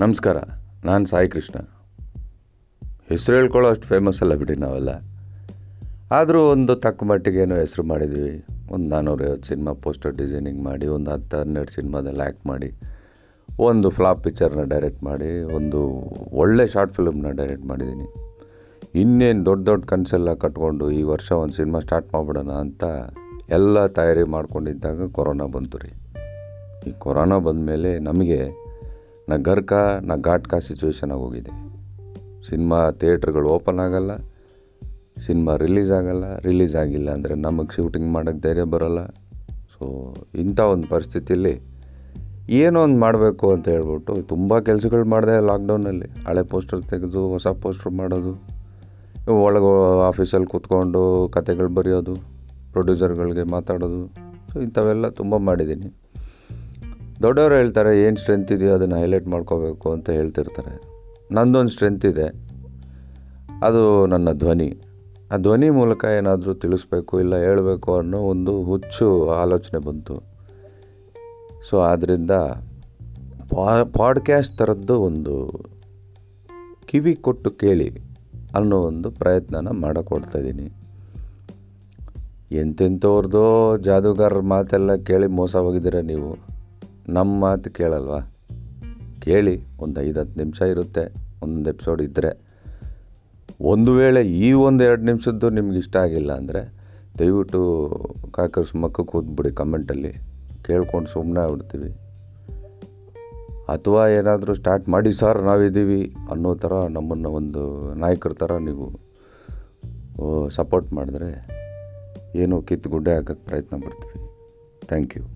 ನಮಸ್ಕಾರ, ನಾನು ಸಾಯಿ ಕೃಷ್ಣ. ಹೆಸರು ಹೇಳ್ಕೊಳ್ಳೋ ಅಷ್ಟು ಫೇಮಸ್ ಅಲ್ಲ ಬಿಡಿ ನಾವೆಲ್ಲ. ಆದರೂ ಒಂದು ತಕ್ಕ ಮಟ್ಟಿಗೆ ಏನೋ ಹೆಸರು ಮಾಡಿದ್ವಿ. ಒಂದು ನಾನ್ನೂರೈವತ್ತು ಸಿನಿಮಾ ಪೋಸ್ಟರ್ ಡಿಸೈನಿಂಗ್ ಮಾಡಿ, ಒಂದು ಹತ್ತು ಹನ್ನೆರಡು ಸಿನಿಮಾದಲ್ಲಿ ಆ್ಯಕ್ಟ್ ಮಾಡಿ, ಒಂದು ಫ್ಲಾಪ್ ಪಿಕ್ಚರ್ನ ಡೈರೆಕ್ಟ್ ಮಾಡಿ, ಒಂದು ಒಳ್ಳೆ ಶಾರ್ಟ್ ಫಿಲ್ಮ್ನ ಡೈರೆಕ್ಟ್ ಮಾಡಿದ್ದೀನಿ. ಇನ್ನೇನು ದೊಡ್ಡ ದೊಡ್ಡ ಕನಸೆಲ್ಲ ಕಟ್ಕೊಂಡು ಈ ವರ್ಷ ಒಂದು ಸಿನಿಮಾ ಸ್ಟಾರ್ಟ್ ಮಾಡಿಬಿಡೋಣ ಅಂತ ಎಲ್ಲ ತಯಾರಿ ಮಾಡ್ಕೊಂಡಿದ್ದಾಗ ಕೊರೋನಾ ಬಂತು ರೀ. ಈ ಕೊರೋನಾ ಬಂದಮೇಲೆ ನಮಗೆ ನಾ ಗರ್ಕ, ನಾ ಘಾಟ್ಕ ಸಿಚುವೇಶನ್ ಆಗೋಗಿದೆ ಸಿನಿಮಾ ಥಿಯೇಟ್ರ್ಗಳು ಓಪನ್ ಆಗಲ್ಲ, ಸಿನಿಮಾ ರಿಲೀಸ್ ಆಗಲ್ಲ, ರಿಲೀಸ್ ಆಗಿಲ್ಲ ಅಂದರೆ ನಮಗೆ ಶೂಟಿಂಗ್ ಮಾಡೋಕ್ಕೆ ಧೈರ್ಯ ಬರೋಲ್ಲ. ಸೊ ಇಂಥ ಒಂದು ಪರಿಸ್ಥಿತಿಯಲ್ಲಿ ಏನೋ ಒಂದು ಮಾಡಬೇಕು ಅಂತ ಹೇಳ್ಬಿಟ್ಟು ತುಂಬ ಕೆಲಸಗಳು ಮಾಡಿದೆ ಲಾಕ್ಡೌನಲ್ಲಿ ಹಳೆ ಪೋಸ್ಟರ್ ತೆಗೆದು, ಹೊಸ ಪೋಸ್ಟರ್ ಮಾಡೋದು, ಒಳಗೆ ಆಫೀಸಲ್ಲಿ ಕೂತ್ಕೊಂಡು ಕತೆಗಳು ಬರೆಯೋದು ಪ್ರೊಡ್ಯೂಸರ್ಗಳಿಗೆ ಮಾತಾಡೋದು. ಸೊ ಇಂಥವೆಲ್ಲ ತುಂಬ ಮಾಡಿದ್ದೀನಿ. ದೊಡ್ಡವರು ಹೇಳ್ತಾರೆ, ಏನು ಸ್ಟ್ರೆಂತ್ ಇದೆಯೋ ಅದನ್ನು ಹೈಲೈಟ್ ಮಾಡ್ಕೋಬೇಕು ಅಂತ ಹೇಳ್ತಿರ್ತಾರೆ. ನಂದೊಂದು ಸ್ಟ್ರೆಂತ್ ಇದೆ. ಅದು ನನ್ನ ಧ್ವನಿ. ಆ ಧ್ವನಿ ಮೂಲಕ ಏನಾದರೂ ತಿಳಿಸ್ಬೇಕು ಇಲ್ಲ ಹೇಳಬೇಕು ಅನ್ನೋ ಒಂದು ಹುಚ್ಚು ಆಲೋಚನೆ ಬಂತು. ಸೊ ಆದ್ದರಿಂದ ಪಾಡ್ಕ್ಯಾಸ್ಟ್ ಥರದ್ದು ಒಂದು ಕಿವಿ ಕೊಟ್ಟು ಕೇಳಿ ಅನ್ನೋ ಒಂದು ಪ್ರಯತ್ನನ ಮಾಡೋಕೊಡ್ತಾಯಿದ್ದೀನಿ ಎಂತೆಂಥವ್ರದ್ದೋ ಜಾದೂಗಾರರ ಮಾತೆಲ್ಲ ಕೇಳಿ ಮೋಸ ಹೋಗಿದ್ದೀರ ನೀವು. ನಮ್ಮ ಮಾತು ಕೇಳಲ್ವಾ? ಕೇಳಿ, ಒಂದು ಐದು ಹತ್ತು ನಿಮಿಷ ಇರುತ್ತೆ ಒಂದೊಂದು ಎಪಿಸೋಡ್ ಇದ್ದರೆ ಒಂದು ವೇಳೆ ಈ ಒಂದು ಎರಡು ನಿಮಿಷದ್ದು ನಿಮ್ಗೆ ಇಷ್ಟ ಆಗಿಲ್ಲ ಅಂದರೆ, ದಯವಿಟ್ಟು ಕಾಕರ್ಸ್ ಮಕ್ಕಕ್ಕೆ ಕೂತ್ಬಿಡಿ ಕಮೆಂಟಲ್ಲಿ ಕೇಳ್ಕೊಂಡು ಸುಮ್ಮನೆ ಆಗ್ಬಿಡ್ತೀವಿ. ಅಥವಾ ಏನಾದರೂ ಸ್ಟಾರ್ಟ್ ಮಾಡಿ ಸರ್ ನಾವಿದ್ದೀವಿ ಅನ್ನೋ ಥರ ನಮ್ಮನ್ನು ಒಂದು ನಾಯಕರ ಥರ ನೀವು ಸಪೋರ್ಟ್ ಮಾಡಿದ್ರೆ, ಏನು ಕಿತ್ತು ಗುಡ್ಡೆ ಹಾಕೋಕ್ಕೆ ಪ್ರಯತ್ನ ಪಡ್ತೀವಿ. Thank you